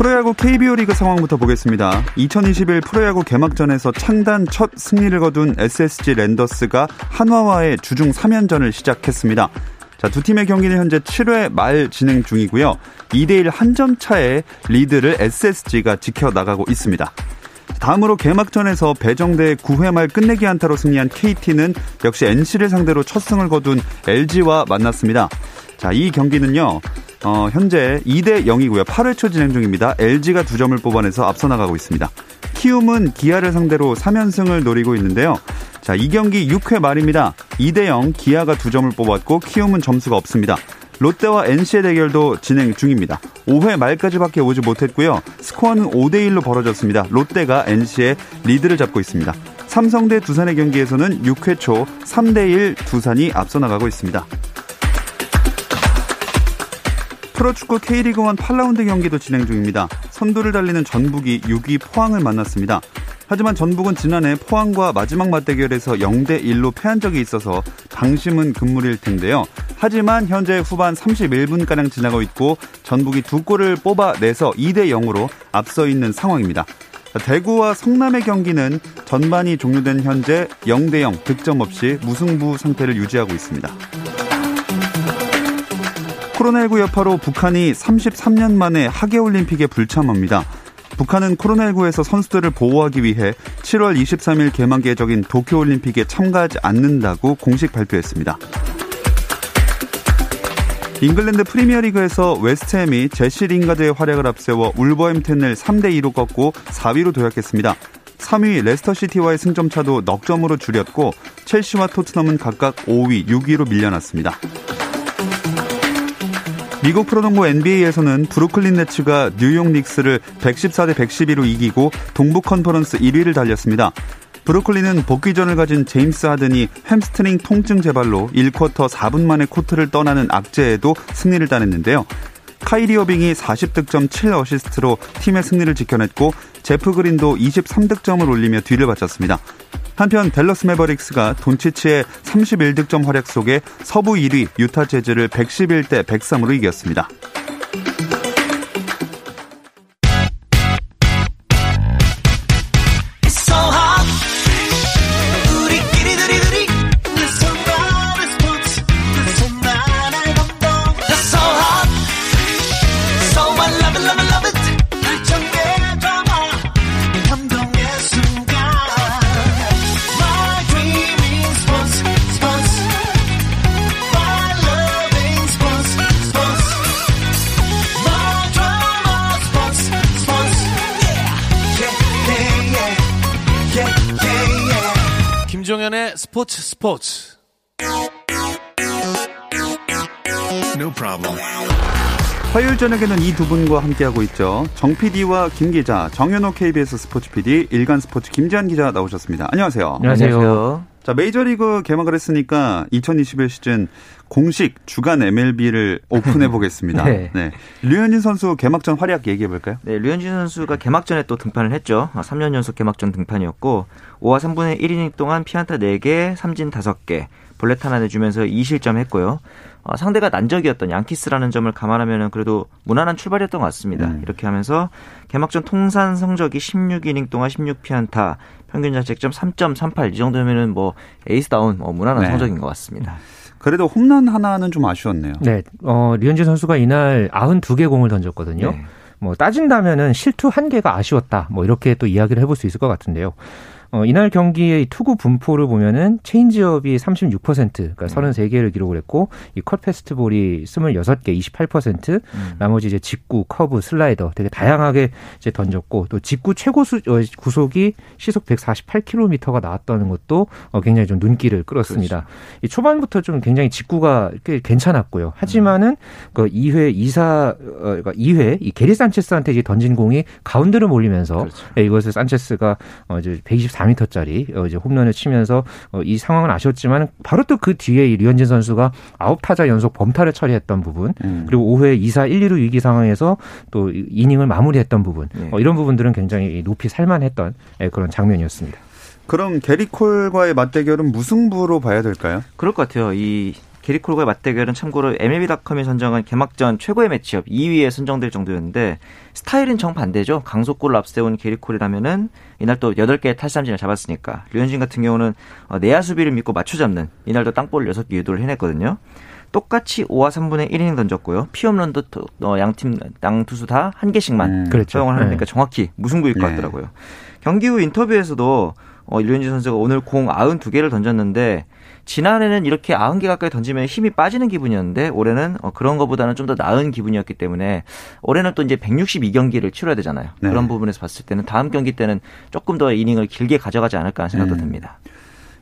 프로야구 KBO 리그 상황부터 보겠습니다. 2021 프로야구 개막전에서 창단 첫 승리를 거둔 SSG 랜더스가 한화와의 주중 3연전을 시작했습니다. 자, 두 팀의 경기는 현재 7회 말 진행 중이고요. 2대1 한 점 차의 리드를 SSG가 지켜나가고 있습니다. 다음으로 개막전에서 배정대 9회 말 끝내기 안타로 승리한 KT는 역시 NC를 상대로 첫 승을 거둔 LG와 만났습니다. 자, 이 경기는요. 어, 현재 2대 0이고요. 8회 초 진행 중입니다. LG가 두 점을 뽑아내서 앞서 나가고 있습니다. 키움은 기아를 상대로 3연승을 노리고 있는데요. 자, 이 경기 6회 말입니다. 2대 0 기아가 두 점을 뽑았고 키움은 점수가 없습니다. 롯데와 NC의 대결도 진행 중입니다. 5회 말까지밖에 오지 못했고요. 스코어는 5대 1로 벌어졌습니다. 롯데가 NC의 리드를 잡고 있습니다. 삼성 대 두산의 경기에서는 6회 초 3대 1 두산이 앞서 나가고 있습니다. 프로축구 K리그1 8라운드 경기도 진행 중입니다. 선두를 달리는 전북이 6위 포항을 만났습니다. 하지만 전북은 지난해 포항과 마지막 맞대결에서 0대 1로 패한 적이 있어서 당심은 금물일 텐데요. 하지만 현재 후반 31분 가량 지나고 있고 전북이 두 골을 뽑아내서 2대 0으로 앞서 있는 상황입니다. 대구와 성남의 경기는 전반이 종료된 현재 0대 0 득점 없이 무승부 상태를 유지하고 있습니다. 코로나19 여파로 북한이 33년 만에 하계올림픽에 불참합니다. 북한은 코로나19에서 선수들을 보호하기 위해 7월 23일 개막 예정인 도쿄올림픽에 참가하지 않는다고 공식 발표했습니다. 잉글랜드 프리미어리그에서 웨스트햄이 제시 링가드의 활약을 앞세워 울버햄튼을 3대 2로 꺾고 4위로 도약했습니다. 3위 레스터시티와의 승점차도 넉 점으로 줄였고 첼시와 토트넘은 각각 5위, 6위로 밀려났습니다. 미국 프로농구 NBA에서는 브루클린 네츠가 뉴욕 닉스를 114대 112로 이기고 동부 컨퍼런스 1위를 달렸습니다. 브루클린은 복귀전을 가진 제임스 하든이 햄스트링 통증 재발로 1쿼터 4분 만에 코트를 떠나는 악재에도 승리를 따냈는데요. 카이리 어빙이 40득점 7어시스트로 팀의 승리를 지켜냈고 제프 그린도 23득점을 올리며 뒤를 바쳤습니다. 한편 델러스 메버릭스가 돈치치의 31득점 활약 속에 서부 1위 유타 재즈를 111대 103으로 이겼습니다. 스포츠 스포츠. No problem. 화요일 저녁에는 이 두 분과 함께하고 있죠. 정 PD와 김 기자, 정현호 KBS 스포츠 PD, 일간 스포츠 김지한 기자 나오셨습니다. 안녕하세요. 안녕하세요. 자, 메이저리그 개막을 했으니까 2021 시즌 공식 주간 MLB를 오픈해 보겠습니다. 네. 네. 류현진 선수 개막전 활약 얘기해 볼까요? 네, 류현진 선수가 개막전에 또 등판을 했죠. 3년 연속 개막전 등판이었고 5와 3분의 1이닝 동안 피안타 4개, 삼진 5개, 볼넷 하나 내주면서 2실점 했고요. 어, 상대가 난적이었던 양키스라는 점을 감안하면 그래도 무난한 출발이었던 것 같습니다. 음. 이렇게 하면서 개막전 통산 성적이 16이닝 동안 16피안타, 평균 자책점 3.38 이 정도면은 뭐 에이스다운 뭐 무난한 네. 성적인 것 같습니다. 그래도 홈런 하나는 좀 아쉬웠네요. 네. 어, 류현진 선수가 이날 92개 공을 던졌거든요. 네. 뭐 따진다면은 실투 한 개가 아쉬웠다. 뭐 이렇게 또 이야기를 해볼 수 있을 것 같은데요. 어, 이날 경기의 투구 분포를 보면은 체인지업이 36%, 그러니까 33개를 기록을 했고 이 컷 패스트볼이 26개, 28%, 음. 나머지 이제 직구, 커브, 슬라이더 되게 다양하게 이제 던졌고 또 직구 최고 수, 어, 구속이 시속 148km가 나왔다는 것도 어, 굉장히 좀 눈길을 끌었습니다. 그렇죠. 이 초반부터 좀 굉장히 직구가 꽤 괜찮았고요. 하지만은 그 2회 2사 어, 그러니까 2회 이 게리 산체스한테 이제 던진 공이 가운데로 몰리면서 그렇죠. 예, 이것을 산체스가 어, 이제 124m짜리 어, 이제 홈런을 치면서 어, 이 상황은 아쉬웠지만 바로 또 그 뒤에 이 류현진 선수가 아홉 타자 연속 범타를 처리했던 부분 음. 그리고 5회 2사 1, 2루 위기 상황에서 또 이닝을 마무리했던 부분 네. 어, 이런 부분들은 굉장히 높이 살만했던 예, 그런 장면이었습니다. 그럼 게리콜과의 맞대결은 무승부로 봐야 될까요? 그럴 것 같아요. 이 게리 콜과의 맞대결은 참고로 MLB.com이 선정한 개막전 최고의 매치업 2위에 선정될 정도였는데 스타일은 정반대죠. 강속골을 앞세운 게리 콜이라면은 이날 또 8개의 탈삼진을 잡았으니까 류현진 같은 경우는 어, 내야 수비를 믿고 맞춰 잡는 이날도 땅볼 6개 유도를 해냈거든요. 똑같이 5와 3분의 1이닝 던졌고요. 피홈런도 어, 양팀 양 투수 다 한 개씩만 음, 그렇죠. 사용을 하니까 네. 정확히 무승부일 것 네. 같더라고요. 경기 후 인터뷰에서도 어, 류현진 선수가 오늘 공 92개를 던졌는데 지난해는 이렇게 90개 가까이 던지면 힘이 빠지는 기분이었는데 올해는 어, 그런 것보다는 좀 더 나은 기분이었기 때문에 올해는 또 이제 162경기를 치러야 되잖아요. 네. 그런 부분에서 봤을 때는 다음 경기 때는 조금 더 이닝을 길게 가져가지 않을까 하는 생각도 음. 듭니다.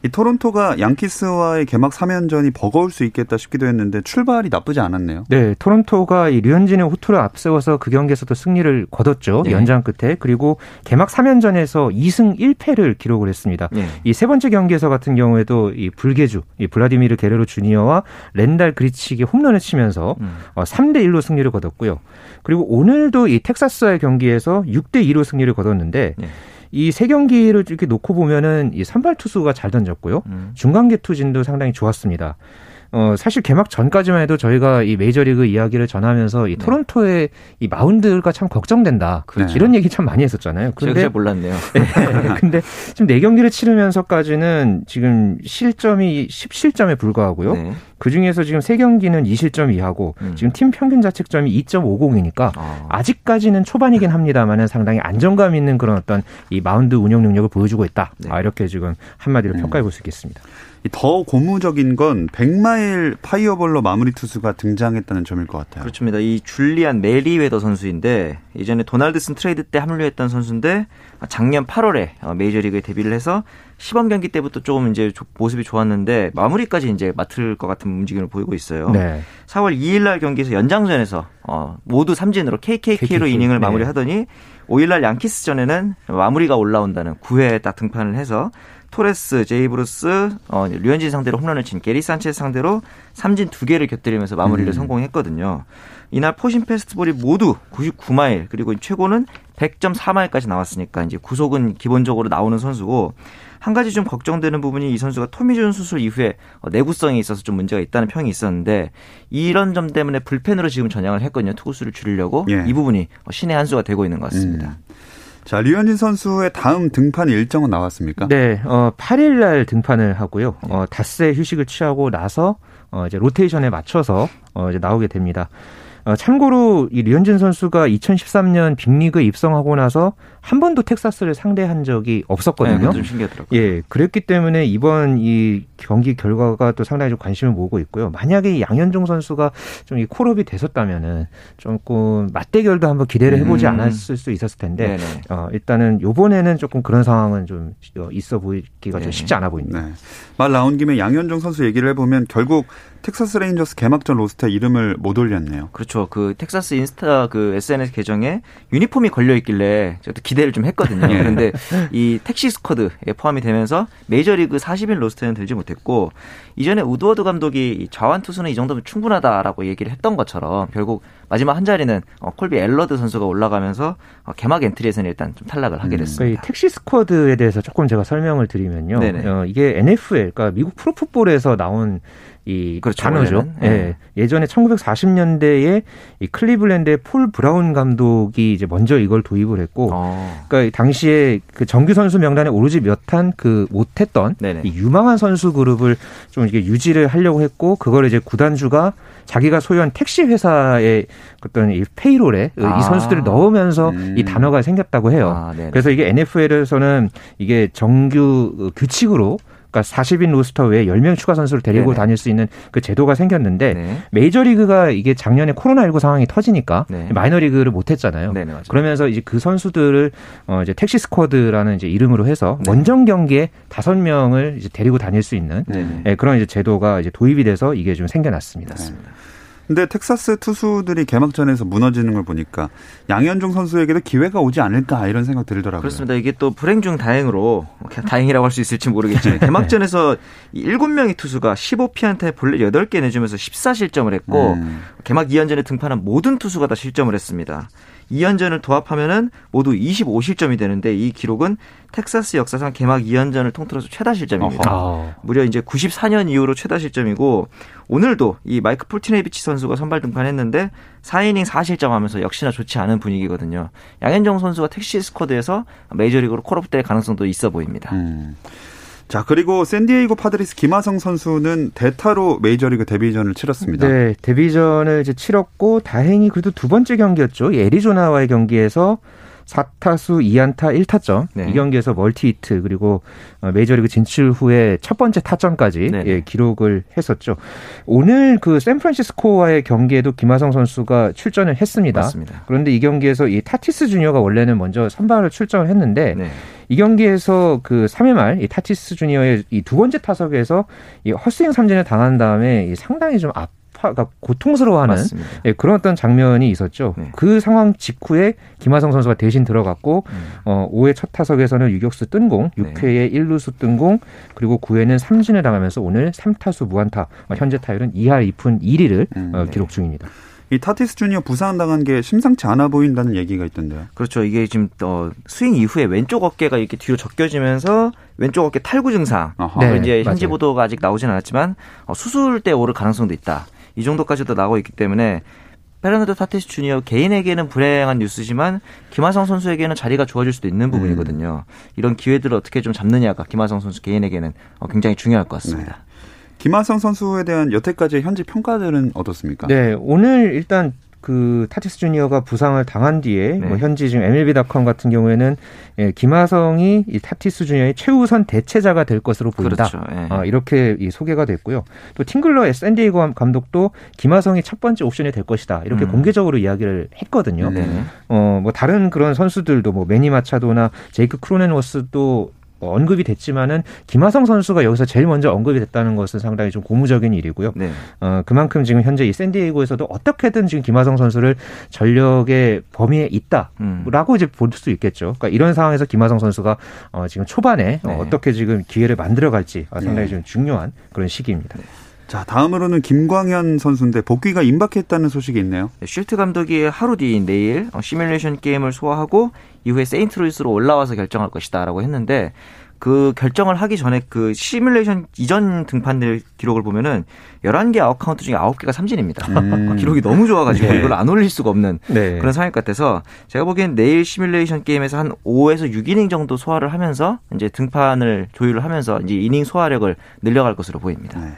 이 토론토가 양키스와의 개막 3연전이 버거울 수 있겠다 싶기도 했는데 출발이 나쁘지 않았네요. 네, 토론토가 이 류현진의 호투를 앞세워서 그 경기에서도 승리를 거뒀죠. 네. 연장 끝에. 그리고 개막 3연전에서 2승 1패를 기록을 했습니다. 네. 이세 번째 경기에서 같은 경우에도 이 불개주, 이 블라디미르 게레로 주니어와 렌달 그리치기 홈런을 치면서 음. 3대 어, 1로 승리를 거뒀고요. 그리고 오늘도 이 텍사스와의 경기에서 6대 2로 승리를 거뒀는데 네. 이 세 경기를 이렇게 놓고 보면은 이 선발 투수가 잘 던졌고요. 음. 중간계 투진도 상당히 좋았습니다. 어, 사실 개막 전까지만 해도 저희가 이 메이저리그 이야기를 전하면서 이 네. 토론토의 이 마운드가 참 걱정된다. 그렇죠. 이런 얘기 참 많이 했었잖아요. 근데 제가 몰랐네요. 네. 근데 지금 네 경기를 치르면서까지는 지금 실점이 10실점에 불과하고요. 네. 그 중에서 지금 세 경기는 2실점 이하고 음. 지금 팀 평균 자책점이 2.50이니까 아직까지는 초반이긴 합니다만은 상당히 안정감 있는 그런 어떤 이 마운드 운영 능력을 보여주고 있다. 네. 아, 이렇게 지금 한마디로 음. 평가해 볼 수 있겠습니다. 더 고무적인 건 100마일 파이어볼러 마무리 투수가 등장했다는 점일 것 같아요. 그렇습니다. 이 줄리안 메리웨더 선수인데 이전에 도널드슨 트레이드 때 합류했던 선수인데 작년 8월에 어, 메이저리그에 데뷔를 해서 시범 경기 때부터 조금 이제 모습이 좋았는데 마무리까지 이제 맡을 것 같은 움직임을 보이고 있어요. 네. 4월 2일 날 경기에서 연장전에서 어, 모두 삼진으로 KKK로 KKK. 이닝을 네. 마무리하더니 5일 날 양키스전에는 마무리가 올라온다는 9회에 딱 등판을 해서 토레스, 제이 브루스, 어, 류현진 상대로 홈런을 친 게리 산체스 상대로 삼진 두 개를 곁들이면서 마무리를 음. 성공했거든요. 이날 포심 패스트볼이 모두 99마일 그리고 최고는 100.4마일까지 나왔으니까 이제 구속은 기본적으로 나오는 선수고 한 가지 좀 걱정되는 부분이 이 선수가 토미존 수술 이후에 내구성이 있어서 좀 문제가 있다는 평이 있었는데 이런 점 때문에 불펜으로 지금 전향을 했거든요. 투구수를 줄이려고 예. 이 부분이 신의 한 수가 되고 있는 것 같습니다. 음. 자, 류현진 선수의 다음 등판 일정은 나왔습니까? 네, 어, 8일 날 등판을 하고요. 어, 닷새 휴식을 취하고 나서 어, 이제 로테이션에 맞춰서 어, 이제 나오게 됩니다. 어, 참고로 이 류현진 선수가 2013년 빅리그에 입성하고 나서 한 번도 텍사스를 상대한 적이 없었거든요. 네, 좀 신기하더라고요. 예, 그랬기 때문에 이번 이 경기 결과가 또 상당히 좀 관심을 모으고 있고요. 만약에 양현종 선수가 좀 이 콜업이 됐었다면은 조금 맞대결도 한번 기대를 해보지 음. 않았을 수 있었을 텐데 어, 일단은 요번에는 조금 그런 상황은 좀 있어 보이기가 좀 쉽지 않아 보입니다. 네. 말 나온 김에 양현종 선수 얘기를 해보면 결국 텍사스 레인저스 개막전 로스터에 이름을 못 올렸네요. 그렇죠. 그 텍사스 인스타 그 SNS 계정에 유니폼이 걸려 있길래 저도 기대 를 좀 했거든요. 네. 그런데 이 택시 스쿼드에 포함이 되면서 메이저리그 40인 로스터에는 들지 못했고 이전에 우드워드 감독이 좌완 투수는 이 정도면 충분하다라고 얘기를 했던 것처럼 결국 마지막 한 자리는 어, 콜비 알라드 선수가 올라가면서 어, 개막 엔트리에서는 일단 좀 탈락을 하게 음. 됐습니다. 음. 택시 스쿼드에 대해서 조금 제가 설명을 드리면요. 어, 이게 NFL, 그러니까 미국 프로풋볼에서 나온 이 그렇죠, 단어죠. 예. 네. 예전에 1940년대에 이 클리블랜드의 폴 브라운 감독이 이제 먼저 이걸 도입을 했고 어. 그러니까 당시에 그 정규 선수 명단에 오르지 못한 그 못했던. 이 유망한 선수 그룹을 좀 이게 유지를 하려고 했고 그걸 이제 구단주가 자기가 소유한 택시 회사의 어떤 이 페이롤에 아. 이 선수들을 넣으면서 음. 이 단어가 생겼다고 해요. 아. 그래서 이게 NFL에서는 이게 정규 규칙으로 그러니까 40인 로스터 외에 10명 추가 선수를 데리고 네네. 다닐 수 있는 그 제도가 생겼는데 네. 메이저리그가 이게 작년에 코로나19 상황이 터지니까 네. 마이너리그를 못 했잖아요. 네네. 그러면서 이제 그 선수들을 어 이제 택시 스쿼드라는 이제 이름으로 해서 네. 원정 경기에 다섯 명을 이제 데리고 다닐 수 있는. 예, 그런 이제 제도가 이제 도입이 돼서 이게 좀 생겨났습니다. 근데 텍사스 투수들이 개막전에서 무너지는 걸 보니까 양현종 선수에게도 기회가 오지 않을까 이런 생각 들더라고요. 그렇습니다. 이게 또 불행 중 다행으로 다행이라고 할 수 있을지 모르겠지만 개막전에서 이 7명의 투수가 15피안타에 볼넷 8개 내주면서 14실점을 했고 음. 개막 2연전에 등판한 모든 투수가 다 실점을 했습니다. 2연전을 도합하면은 모두 25실점이 되는데 이 기록은 텍사스 역사상 개막 2연전을 통틀어서 최다 실점입니다. 아, 무려 이제 94년 이후로 최다 실점이고 오늘도 이 마이크 폴티네비치 선수가 선발 등판했는데 4이닝 4실점 하면서 역시나 좋지 않은 분위기거든요. 양현종 선수가 택시 스쿼드에서 메이저리그로 콜업 될 가능성도 있어 보입니다. 음. 자 그리고 샌디에이고 파드리스 김하성 선수는 대타로 메이저리그 데뷔전을 치렀습니다. 네, 데뷔전을 이제 치렀고 다행히 그래도 두 번째 경기였죠. 이 애리조나와의 경기에서 4타수 2안타 1타점. 네. 이 경기에서 멀티 히트 그리고 어, 메이저리그 진출 후에 첫 번째 타점까지 네네. 예, 기록을 했었죠. 오늘 그 샌프란시스코와의 경기에도 김하성 선수가 출전을 했습니다. 맞습니다. 그런데 이 경기에서 이 타티스 주니어가 원래는 먼저 선발을 출전을 했는데 네. 이 경기에서 그 3회 말 이 타티스 주니어의 이 두 번째 타석에서 이 헛스윙 삼진을 당한 다음에 이 상당히 좀 아파가 고통스러워하는 맞습니다. 예, 그런 어떤 장면이 있었죠. 네. 그 상황 직후에 김하성 선수가 대신 들어갔고 음. 어 5회 첫 타석에서는 유격수 뜬공, 네. 6회에 1루수 뜬공, 그리고 9회는 삼진을 당하면서 오늘 3타수 무안타, 어, 현재 타율은 2할 2푼 1리를 음, 어, 네. 기록 중입니다. 이 타티스 주니어 부상 당한 게 심상치 않아 보인다는 얘기가 있던데요. 그렇죠. 이게 지금 어, 스윙 이후에 왼쪽 어깨가 이렇게 뒤로 젖혀지면서 왼쪽 어깨 탈구 증상. 아하. 네. 네, 이제 현지 맞아요. 보도가 아직 나오진 않았지만 어, 수술대에 오를 가능성도 있다. 이 정도까지도 나오고 있기 때문에 페르난도 타티스 주니어 개인에게는 불행한 뉴스지만 김하성 선수에게는 자리가 좋아질 수도 있는 부분이거든요. 이런 기회들을 어떻게 좀 잡느냐가 김하성 선수 개인에게는 어, 굉장히 중요할 것 같습니다. 김하성 선수에 대한 여태까지 현지 평가들은 어떻습니까? 네, 오늘 일단 그 타티스 주니어가 부상을 당한 뒤에 네. 뭐 현지 지금 MLB.com 같은 경우에는 예, 김하성이 이 타티스 주니어의 최우선 대체자가 될 것으로 보인다. 그렇죠. 예. 아, 이렇게 이 소개가 됐고요. 또 팅글러 샌디에이고 감독도 김하성이 첫 번째 옵션이 될 것이다. 이렇게 음. 공개적으로 이야기를 했거든요. 네. 어, 뭐 다른 그런 선수들도 뭐 매니 마차도나 제이크 크로넨워스도 뭐 언급이 됐지만은 김하성 선수가 여기서 제일 먼저 언급이 됐다는 것은 상당히 좀 고무적인 일이고요. 네. 어, 그만큼 지금 현재 이 샌디에이고에서도 어떻게든 지금 김하성 선수를 전력의 범위에 있다. 음. 라고 이제 볼 수 있겠죠. 그러니까 이런 상황에서 김하성 선수가 어, 지금 초반에 어, 네. 어떻게 지금 기회를 만들어갈지 아, 상당히 네. 좀 중요한 그런 시기입니다. 자 다음으로는 김광현 선수인데 복귀가 임박했다는 소식이 있네요. 네, 쉴트 감독이 하루 뒤인 내일 어, 시뮬레이션 게임을 소화하고 이후에 세인트루이스로 올라와서 결정할 것이다라고 했는데 그 결정을 하기 전에 그 시뮬레이션 이전 등판들 기록을 보면은 11개 아웃 카운트 중에 9개가 삼진입니다. 음. 기록이 너무 좋아가지고 네. 이걸 안 올릴 수가 없는 네. 그런 상황 같아서 제가 보기엔 내일 시뮬레이션 게임에서 한 5에서 6이닝 정도 소화를 하면서 이제 등판을 조율을 하면서 이제 이닝 소화력을 늘려갈 것으로 보입니다. 네.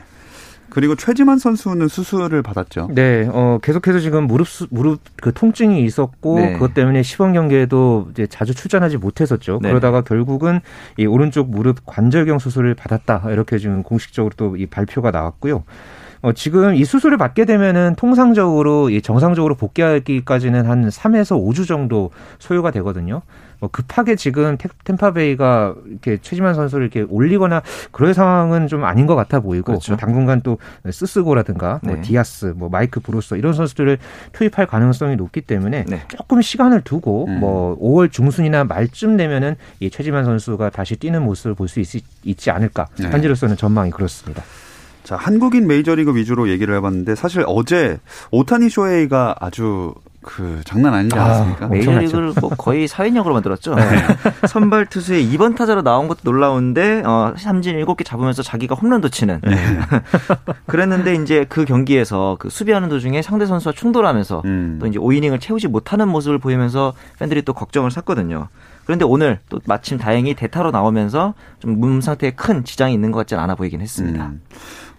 그리고 최지만 선수는 수술을 받았죠. 네, 어, 계속해서 지금 무릎, 수- 무릎 그 통증이 있었고, 네. 그것 때문에 시범 경기에도 이제 자주 출전하지 못했었죠. 네. 그러다가 결국은 이 오른쪽 무릎 관절경 수술을 받았다. 이렇게 지금 공식적으로 또 이 발표가 나왔고요. 어, 지금 이 수술을 받게 되면은 통상적으로 이 정상적으로 복귀하기까지는 한 3에서 5주 정도 소요가 되거든요. 뭐 급하게 지금 템- 템파베이가 이렇게 최지만 선수를 이렇게 올리거나 그럴 상황은 좀 아닌 것 같아 보이고 그렇죠. 뭐 당분간 또 스스고라든가 뭐 네. 디아스, 뭐 마이크 브루서 이런 선수들을 투입할 가능성이 높기 때문에 네. 조금 시간을 두고 음. 뭐 5월 중순이나 말쯤 되면은 이 최지만 선수가 다시 뛰는 모습을 볼 수 있지 않을까 네. 현재로서는 전망이 그렇습니다. 자 한국인 메이저리그 위주로 얘기를 해봤는데 사실 어제 오타니 쇼헤이가 아주 그 장난 아니지 아, 않습니까? 메이저리그를 뭐 거의 사인역으로 만들었죠. 선발 투수의 2번 타자로 나온 것도 놀라운데 어, 삼진 7개 잡으면서 자기가 홈런도 치는. 그랬는데 이제 그 경기에서 그 수비하는 도중에 상대 선수와 충돌하면서 음. 또 이제 5이닝을 채우지 못하는 모습을 보이면서 팬들이 또 걱정을 샀거든요. 그런데 오늘 또 마침 다행히 대타로 나오면서 좀 몸 상태에 큰 지장이 있는 것 같지는 않아 보이긴 했습니다. 음.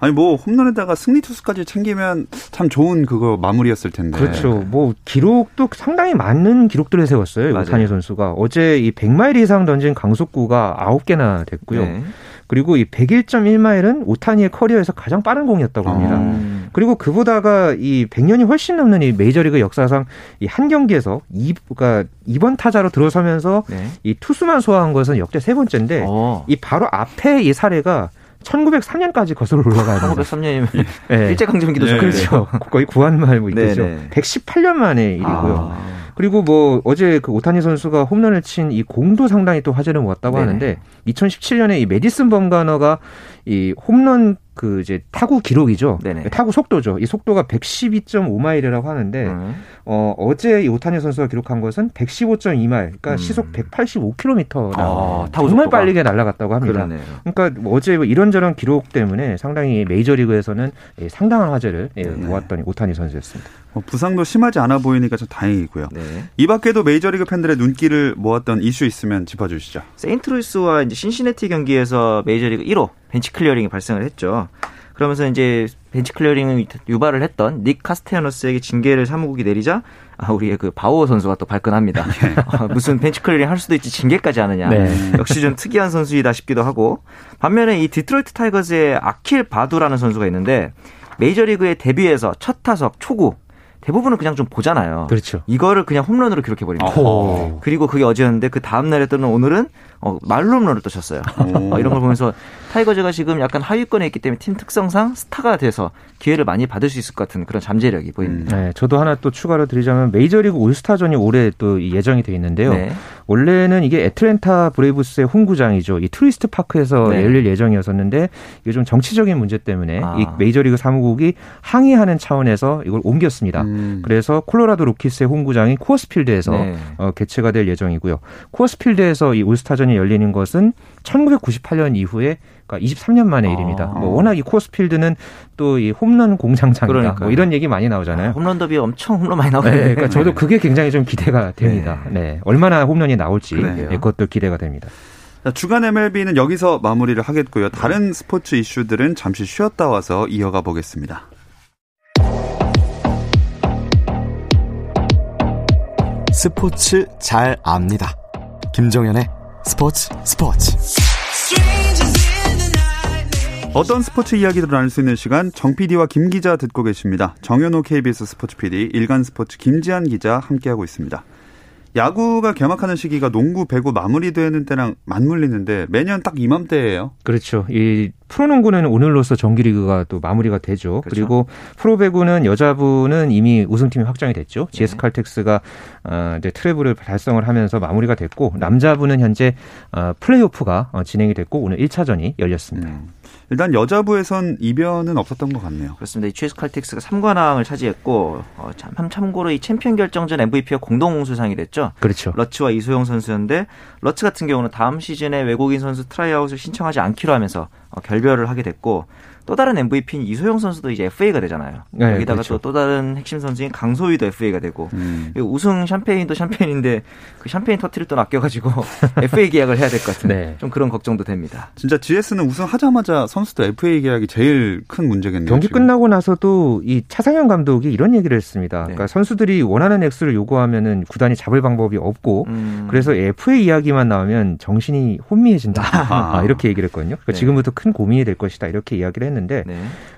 아니 뭐 홈런에다가 승리 투수까지 챙기면 참 좋은 그거 마무리였을 텐데. 그렇죠. 뭐 기록도 상당히 많은 기록들을 세웠어요. 오타니 선수가 어제 이 100마일 이상 던진 강속구가 9개나 됐고요. 네. 그리고 이 101.1마일은 오타니의 커리어에서 가장 빠른 공이었다고 합니다. 음. 그리고 그보다가 이 100년이 훨씬 넘는 이 메이저리그 역사상 이 한 경기에서 이 그러니까 2번 타자로 들어서면서 네. 이 투수만 소화한 것은 역대 세 번째인데 어. 이 바로 앞에 이 사례가 1903년까지 거슬러 올라가야 됩니다. 1903년이면 네. 일제강점기도 네. 그렇죠. 거의 구한말 뭐 있겠죠. 네네. 118년 만에 일이고요. 아. 그리고 뭐 어제 그 오타니 선수가 홈런을 친 이 공도 상당히 또 화제를 모았다고 네네. 하는데 2017년에 이 메디슨 범가너가 이 홈런 그 이제 타구 기록이죠. 네네. 타구 속도죠. 이 속도가 112.5마일이라고 하는데 음. 어 어제 이 오타니 선수가 기록한 것은 115.2마일. 그러니까 음. 시속 185km나 아, 타구 정말 속도가. 빠르게 날아갔다고 합니다. 그러네요. 그러니까 뭐 어제 뭐 이런저런 기록 때문에 상당히 메이저리그에서는 예, 상당한 화제를 예, 네. 모았던 오타니 선수였습니다. 뭐 부상도 심하지 않아 보이니까 좀 다행이고요. 네. 이 밖에도 메이저리그 팬들의 눈길을 모았던 이슈 있으면 짚어주시죠. 세인트루이스와 이제 신시내티 경기에서 메이저리그 1호 벤치 클리어링이 발생을 했죠. 그러면서 이제 벤치 클리어링을 유발을 했던 닉 카스테아노스에게 징계를 사무국이 내리자 아, 우리의 그 바우어 선수가 또 발끈합니다. 아, 무슨 벤치 클리어링 할 수도 있지 징계까지 하느냐. 네. 역시 좀 특이한 선수이다 싶기도 하고 반면에 이 디트로이트 타이거즈의 아킬 바두라는 선수가 있는데 메이저리그에 데뷔해서 첫 타석 초구 대부분은 그냥 좀 보잖아요. 그렇죠. 이거를 그냥 홈런으로 기록해 버립니다. 오. 그리고 그게 어제였는데 그 다음 날에 또는 오늘은 어, 만루 홈런을 또 쳤어요. 오. 어, 이런 걸 보면서 타이거즈가 지금 약간 하위권에 있기 때문에 팀 특성상 스타가 돼서 기회를 많이 받을 수 있을 것 같은 그런 잠재력이 보입니다. 네, 저도 하나 또 추가로 드리자면 메이저리그 올스타전이 올해 또 예정이 돼 있는데요. 네. 원래는 이게 애틀랜타 브레이브스의 홈구장이죠. 이 트루이스트 파크에서 네. 열릴 예정이었었는데 이게 좀 정치적인 문제 때문에 아. 이 메이저리그 사무국이 항의하는 차원에서 이걸 옮겼습니다. 음. 그래서 콜로라도 로키스의 홈구장인 쿠어스필드에서 네. 어, 개최가 될 예정이고요. 쿠어스필드에서 이 올스타전이 열리는 것은 1998년 이후에 그러니까 23년 만의 아. 일입니다. 뭐 워낙 이 쿠어스필드는 또 이 홈런 공장장이다. 그러니까요. 뭐 이런 얘기 많이 나오잖아요. 홈런 더비 엄청 홈런 많이 네, 나오는데. 그러니까 저도 그게 굉장히 좀 기대가 됩니다. 네. 얼마나 홈런이 나올지 그래요. 네, 그것도 기대가 됩니다. 자, 주간 MLB는 여기서 마무리를 하겠고요. 다른 스포츠 이슈들은 잠시 쉬었다 와서 이어가 보겠습니다. 스포츠 잘 압니다. 김정현의 스포츠 스포츠. 어떤 스포츠 이야기도 나눌 수 있는 시간 정 PD와 김 기자 듣고 계십니다. 정현호 KBS 스포츠 PD, 일간 스포츠 김지한 기자 함께하고 있습니다. 야구가 개막하는 시기가 농구, 배구 마무리되는 때랑 맞물리는데 매년 딱 이맘때예요. 그렇죠. 이 프로농구는 오늘로서 정규리그가 또 마무리가 되죠. 그렇죠. 그리고 프로배구는 여자부는 이미 우승팀이 확정이 됐죠. 네. GS 칼텍스가 어, 이제 트레블을 달성을 하면서 마무리가 됐고 남자부는 현재 어, 플레이오프가 어, 진행이 됐고 오늘 1차전이 열렸습니다. 음. 일단 여자부에선 이변은 없었던 것 같네요. 그렇습니다. 이 GS 칼텍스가 3관왕을 차지했고 어, 참, 참고로 이 챔피언 결정전 MVP가 공동 수상이 됐죠. 그렇죠. 러츠와 이소영 선수였는데 러츠 같은 경우는 다음 시즌에 외국인 선수 트라이아웃을 신청하지 않기로 하면서 어, 결별을 하게 됐고 또 다른 MVP인 이소영 선수도 이제 FA가 되잖아요. 네, 여기다가 그렇죠. 또또 다른 핵심 선수인 강소희도 FA가 되고 음. 우승 샴페인도 샴페인인데 그 샴페인 터트릴 돈 아껴가지고 FA 계약을 해야 될 것 같은 네. 좀 그런 걱정도 됩니다. 진짜 GS는 우승하자마자 선수들 FA 계약이 제일 큰 문제겠네요. 경기 지금. 끝나고 나서도 이 차상현 감독이 이런 얘기를 했습니다. 네. 그러니까 선수들이 원하는 액수를 요구하면은 구단이 잡을 방법이 없고 음, 그래서 FA 이야기만 나오면 정신이 혼미해진다. 아, 이렇게 얘기를 했거든요. 그러니까 네. 지금부터 큰 고민이 될 것이다. 이렇게 이야기를 했는데 네.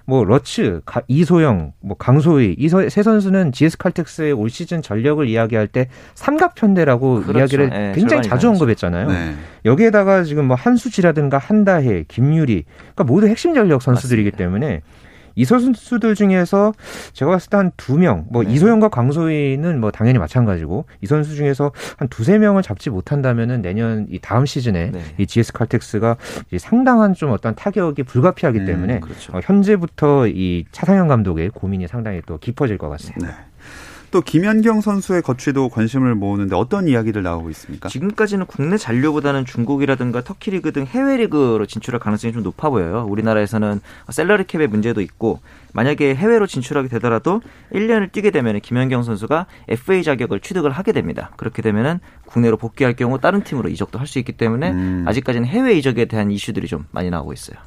뭐 러츠, 가- 이소영, 뭐 강소희 이 세 선수는 GS 칼텍스의 올 시즌 전력을 이야기할 때 삼각편대라고 그렇죠. 이야기를 네, 굉장히 자주. 언급했잖아요. 네. 여기에다가 지금 뭐 한수지라든가 한다혜, 김유리, 그러니까 모두 핵심 전력 선수들이기 맞습니다. 때문에 이 선수들 중에서 제가 봤을 때 한 두 명, 뭐 네. 이소영과 강소희는 뭐 당연히 마찬가지고 이 선수 중에서 한 두세 명을 잡지 못한다면은 내년 이 다음 시즌에 네. 이 GS 칼텍스가 이제 상당한 좀 어떤 타격이 불가피하기 음, 때문에 그렇죠. 어, 현재부터 이 차상현 감독의 고민이 상당히 또 깊어질 것 같습니다. 네. 또 김연경 선수의 거취도 관심을 모으는데 어떤 이야기들 나오고 있습니까? 지금까지는 국내 잔류보다는 중국이라든가 터키 리그 등 해외 리그로 진출할 가능성이 좀 높아 보여요. 우리나라에서는 셀러리 캡의 문제도 있고 만약에 해외로 진출하게 되더라도 1년을 뛰게 되면 김연경 선수가 FA 자격을 취득을 하게 됩니다. 그렇게 되면은 국내로 복귀할 경우 다른 팀으로 이적도 할 수 있기 때문에 음. 아직까지는 해외 이적에 대한 이슈들이 좀 많이 나오고 있어요.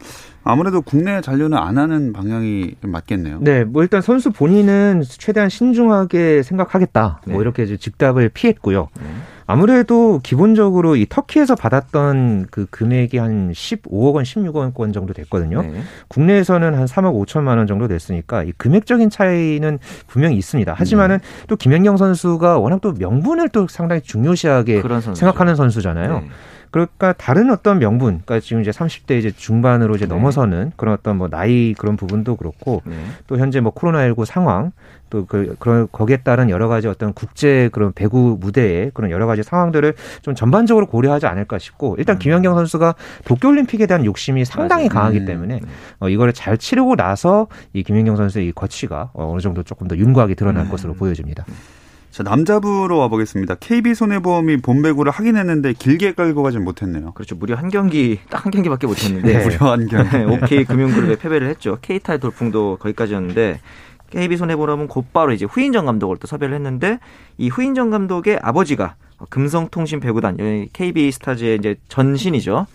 아무래도 국내 잔류는 안 하는 방향이 맞겠네요. 네, 뭐 일단 선수 본인은 최대한 신중하게 생각하겠다. 뭐 네. 뭐 이렇게 즉답을 피했고요. 네. 아무래도 기본적으로 이 터키에서 받았던 그 금액이 한 15억 원, 16억 원 정도 됐거든요. 네. 국내에서는 한 3억 5천만 원 정도 됐으니까 이 금액적인 차이는 분명히 있습니다. 하지만은 음. 또 김연경 선수가 워낙 또 명분을 또 상당히 중요시하게 생각하는 선수잖아요. 네. 그러니까 다른 어떤 명분, 그러니까 지금 이제 30대 이제 중반으로 이제 네. 넘어서는 그런 어떤 뭐 나이 그런 부분도 그렇고 네. 또 현재 뭐 코로나19 상황 또 그 그런 거기에 따른 여러 가지 어떤 국제 그런 배구 무대에 그런 여러 가지 상황들을 좀 전반적으로 고려하지 않을까 싶고 일단 음. 김연경 선수가 도쿄올림픽에 대한 욕심이 상당히 맞아요. 강하기 음. 때문에 네. 어, 이거를 잘 치르고 나서 이 김연경 선수의 이 거취가 어, 어느 정도 조금 더 윤곽이 드러날 음. 것으로 보여집니다. 자, 남자부로 와보겠습니다. KB손해보험이 본배구를 하긴 했는데 길게 끌고 가진 못했네요. 그렇죠. 무려 한 경기, 딱 한 경기밖에 못했는데. 네. 무려 한 경기. OK 금융그룹에 패배를 했죠. K타의 돌풍도 거기까지였는데 KB손해보험은 곧바로 이제 후인정 감독을 또 섭외를 했는데 이 후인정 감독의 아버지가 금성통신 배구단, KB 스타즈의 이제 전신이죠.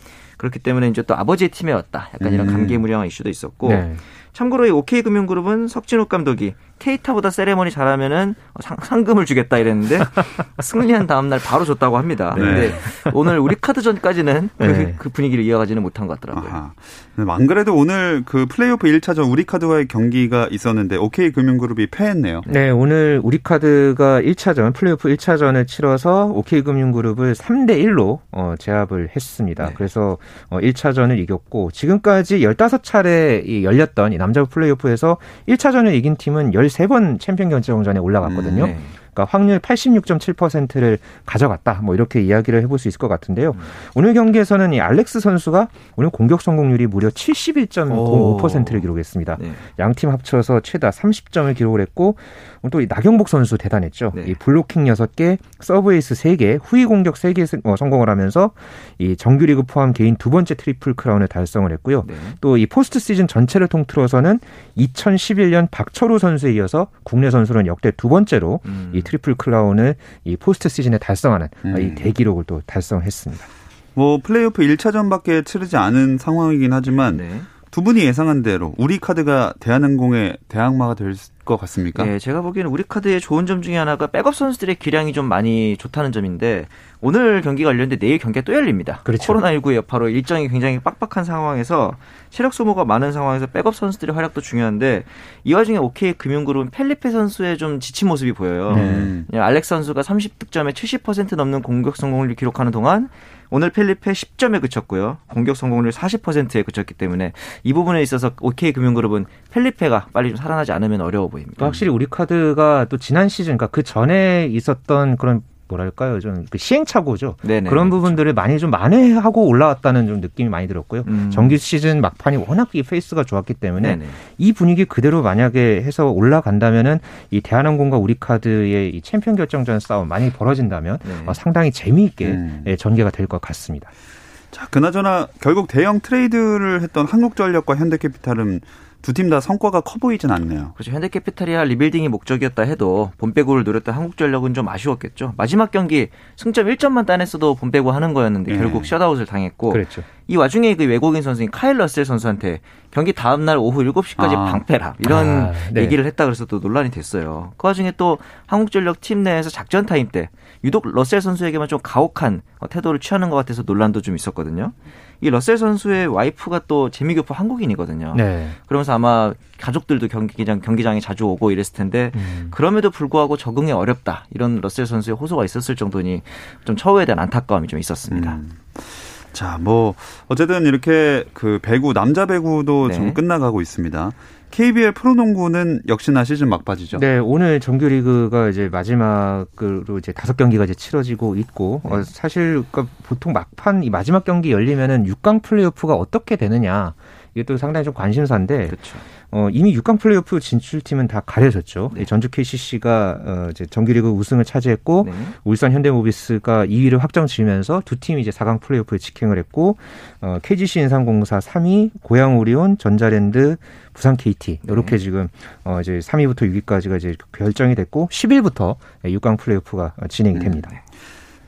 그렇기 때문에 이제 또 아버지의 팀에 왔다. 약간 이런 음. 감개무량한 이슈도 있었고. 네. 참고로 이 OK금융그룹은 석진욱 감독이 케이타보다 세레머니 잘하면은 상, 금을 주겠다 이랬는데 승리한 다음 날 바로 줬다고 합니다. 네. 근데 오늘 우리 카드전까지는 그, 네. 그, 분위기를 이어가지는 못한 것 같더라고요. 아하. 네, 안 그래도 오늘 그 플레이오프 1차전 우리 카드와의 경기가 있었는데 OK금융그룹이 패했네요. 네, 오늘 우리 카드가 1차전 플레이오프 1차전을 치러서 OK금융그룹을 3대 1로 어, 제압을 했습니다. 네. 그래서 어, 1차전을 이겼고 지금까지 15차례 열렸던 이 남자 플레이오프에서 1차전을 이긴 팀은 13번 챔피언 결정전에 올라갔거든요. 음, 네. 그러니까 확률 86.7%를 가져갔다. 뭐 이렇게 이야기를 해볼 수 있을 것 같은데요. 음. 오늘 경기에서는 이 알렉스 선수가 오늘 공격 성공률이 무려 71.05%를 기록했습니다. 네. 양팀 합쳐서 최다 30점을 기록을 했고 또 이 나경복 선수 대단했죠. 네. 이 블로킹 6개, 서브에이스 3개, 후위 공격 3개 어, 성공을 하면서 이 정규리그 포함 개인 두 번째 트리플 크라운을 달성을 했고요. 네. 또이 포스트 시즌 전체를 통틀어서는 2011년 박철우 선수에 이어서 국내 선수는 역대 두 번째로 음. 이 트리플 크라운을 이 포스트 시즌에 달성하는 음. 이 대기록을 또 달성했습니다. 뭐 플레이오프 1차전밖에 치르지 않은 상황이긴 하지만 네. 두 분이 예상한 대로 우리 카드가 대한항공의 대항마가 될 것 같습니까? 네, 제가 보기에는 우리 카드의 좋은 점 중에 하나가 백업 선수들의 기량이 좀 많이 좋다는 점인데 오늘 경기가 열렸는데 내일 경기가 또 열립니다. 그렇죠. 코로나19 여파로 일정이 굉장히 빡빡한 상황에서 체력 소모가 많은 상황에서 백업 선수들의 활약도 중요한데 이 와중에 OK 금융그룹은 펠리페 선수의 좀 지친 모습이 보여요. 네. 알렉스 선수가 30득점에 70% 넘는 공격 성공률을 기록하는 동안 오늘 펠리페 10점에 그쳤고요. 공격 성공률 40%에 그쳤기 때문에 이 부분에 있어서 OK 금융그룹은 펠리페가 빨리 좀 살아나지 않으면 어려워 보입니다. 확실히 우리 카드가 또 지난 시즌, 그러니까 그 전에 있었던 그런 뭐랄까요 좀 그 시행착오죠. 네네, 그런 그렇죠. 부분들을 많이 좀 만회하고 올라왔다는 좀 느낌이 많이 들었고요. 음. 정규 시즌 막판이 워낙 이 페이스가 좋았기 때문에 네네. 이 분위기 그대로 만약에 해서 올라간다면은 이 대한항공과 우리카드의 이 챔피언 결정전 싸움 많이 벌어진다면 네. 어, 상당히 재미있게 음. 예, 전개가 될 것 같습니다. 자, 그나저나 결국 대형 트레이드를 했던 한국전력과 현대캐피탈은 두 팀 다 성과가 커 보이진 않네요. 그렇죠. 현대캐피탈이야 리빌딩이 목적이었다 해도 봄배구를 노렸던 한국전력은 좀 아쉬웠겠죠. 마지막 경기 승점 1점만 따냈어도 봄배구 하는 거였는데 네. 결국 셧아웃을 당했고 그렇죠. 이 와중에 그 외국인 선수인 카일 러셀 선수한테 경기 다음 날 오후 7시까지 아. 방 빼라 이런 아, 네. 얘기를 했다 그래서 또 논란이 됐어요. 그 와중에 또 한국전력 팀 내에서 작전 타임 때 유독 러셀 선수에게만 좀 가혹한 태도를 취하는 것 같아서 논란도 좀 있었거든요. 이 러셀 선수의 와이프가 또 재미교포 한국인이거든요. 네. 그러면서 아마 가족들도 경기장 경기장에 자주 오고 이랬을 텐데 음. 그럼에도 불구하고 적응이 어렵다 이런 러셀 선수의 호소가 있었을 정도니 좀 처우에 대한 안타까움이 좀 있었습니다. 음. 자, 뭐 어쨌든 이렇게 그 배구 남자 배구도 네. 좀 끝나가고 있습니다. KBL 프로농구는 역시나 시즌 막바지죠. 네, 오늘 정규리그가 이제 마지막으로 이제 다섯 경기가 이제 치러지고 있고 네. 어, 사실 그러니까 보통 막판 이 마지막 경기 열리면은 6강 플레이오프가 어떻게 되느냐 이게 또 상당히 좀 관심사인데 그렇죠. 어, 이미 6강 플레이오프 진출팀은 다 가려졌죠. 네. 전주 KCC가 어, 이제 정규리그 우승을 차지했고 네. 울산 현대모비스가 2위를 확정 지으면서 두 팀이 이제 4강 플레이오프에 직행을 했고 어, KGC 인삼공사 3위, 고양 오리온, 전자랜드, 부산 KT 이렇게 지금 어, 이제 3위부터 6위까지가 이제 결정이 됐고 10일부터 6강 플레이오프가 진행이 됩니다.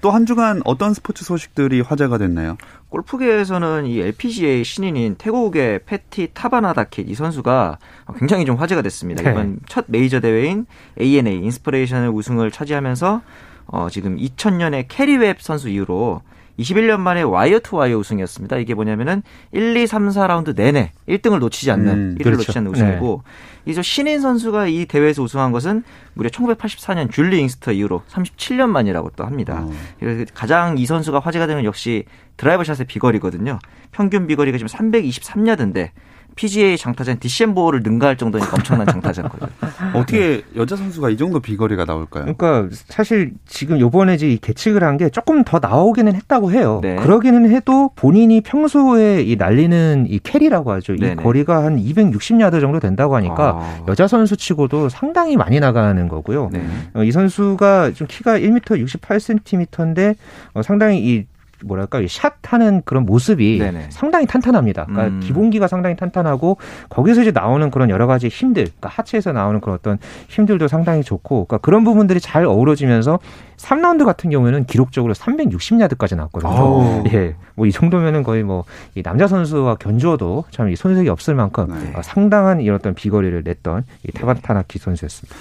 또 한 주간 어떤 스포츠 소식들이 화제가 됐나요? 골프계에서는 이 LPGA 신인인 태국의 패티 타바타나킷 이 선수가 굉장히 좀 화제가 됐습니다. 네. 이번 첫 메이저 대회인 ANA 인스퍼레이션을 우승을 차지하면서 어, 지금 2000년에 캐리 웹 선수 이후로 21년 만에 와이어 투 와이어 우승이었습니다. 이게 뭐냐면은 1, 2, 3, 4라운드 내내 1등을 놓치지 않는 음, 1위를 그렇죠. 놓치지 않는 우승이고 이저 신인 선수가 이 대회에서 우승한 것은 무려 1984년 줄리 잉크스터 이후로 37년 만이라고 또 합니다. 어. 그래서 가장 이 선수가 화제가 되는 역시 드라이버 샷의 비거리거든요. 평균 비거리가 지금 323야드인데 PGA 장타자인 디섐보를 능가할 정도니까 엄청난 장타자거든요. 어떻게 여자 선수가 이 정도 비거리가 나올까요? 그러니까 사실 지금 요번에 이제 이 계측을 한 게 조금 더 나오기는 했다고 해요. 네. 그러기는 해도 본인이 평소에 이 날리는 이 캐리라고 하죠. 이 네네. 거리가 한 260야드 정도 된다고 하니까 아. 여자 선수 치고도 상당히 많이 나가는 거고요. 네. 어, 이 선수가 좀 키가 1m 68cm인데 어, 상당히 이 뭐랄까 이 샷하는 그런 모습이 네네. 상당히 탄탄합니다. 그러니까 음. 기본기가 상당히 탄탄하고 거기서 이제 나오는 그런 여러 가지 힘들, 그러니까 하체에서 나오는 그런 어떤 힘들도 상당히 좋고, 그러니까 그런 부분들이 잘 어우러지면서 3라운드 같은 경우에는 기록적으로 360야드까지 나왔거든요. 아우. 예, 뭐 이 정도면은 거의 뭐 이 남자 선수와 견주어도 참 이 손색이 없을 만큼 네. 어, 상당한 이런 어떤 비거리를 냈던 이 타바타나키 선수였습니다.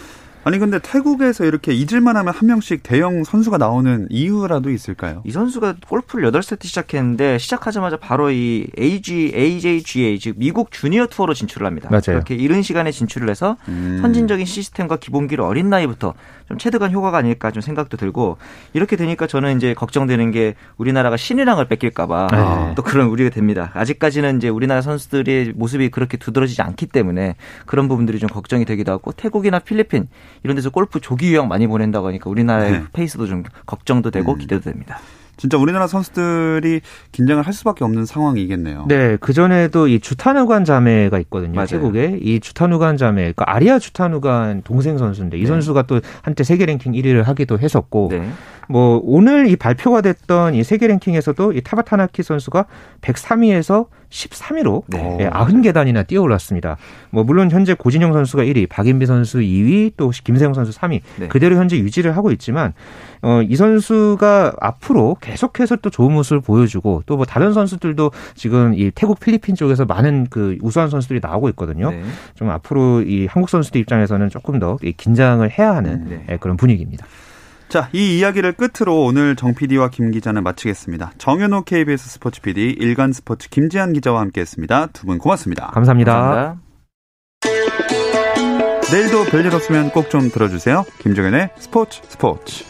아니 근데 태국에서 이렇게 잊을만 하면 한 명씩 대형 선수가 나오는 이유라도 있을까요? 이 선수가 골프를 8세트 시작했는데 시작하자마자 바로 이 AG, AJGA 즉 미국 주니어 투어로 진출을 합니다. 맞아요. 그렇게 이른 시간에 진출을 해서 음. 선진적인 시스템과 기본기를 어린 나이부터 좀 체득한 효과가 아닐까 좀 생각도 들고 이렇게 되니까 저는 이제 걱정되는 게 우리나라가 신이랑을 뺏길까봐 네. 또 그런 우려가 됩니다. 아직까지는 이제 우리나라 선수들의 모습이 그렇게 두드러지지 않기 때문에 그런 부분들이 좀 걱정이 되기도 하고 태국이나 필리핀 이런 데서 골프 조기 유형 많이 보낸다고 하니까 우리나라의 네. 페이스도 좀 걱정도 되고 음. 기대도 됩니다. 진짜 우리나라 선수들이 긴장을 할 수밖에 없는 상황이겠네요. 네, 그 전에도 이 주타누간 자매가 있거든요. 맞아요. 태국에 이 주타누간 자매, 그러니까 아리아 주타누간 동생 선수인데 이 네. 선수가 또 한때 세계 랭킹 1위를 하기도 했었고, 네. 뭐 오늘 이 발표가 됐던 이 세계 랭킹에서도 이 타바타나키 선수가 103위에서 13위로 네. 예, 90계단이나 뛰어올랐습니다. 뭐 물론 현재 고진영 선수가 1위, 박인비 선수 2위, 또 김세영 선수 3위 네. 그대로 현재 유지를 하고 있지만 어, 이 선수가 앞으로 계속해서 또 좋은 모습을 보여주고 또 뭐 다른 선수들도 지금 이 태국 필리핀 쪽에서 많은 그 우수한 선수들이 나오고 있거든요. 네. 좀 앞으로 이 한국 선수들 입장에서는 조금 더이 긴장을 해야 하는 네. 예, 그런 분위기입니다. 자, 이 이야기를 끝으로 오늘 정 PD와 김 기자는 마치겠습니다. 정현호 KBS 스포츠 PD, 일간 스포츠 김지한 기자와 함께했습니다. 두 분 고맙습니다. 감사합니다. 감사합니다. 내일도 별일 없으면 꼭 좀 들어주세요. 김종현의 스포츠 스포츠.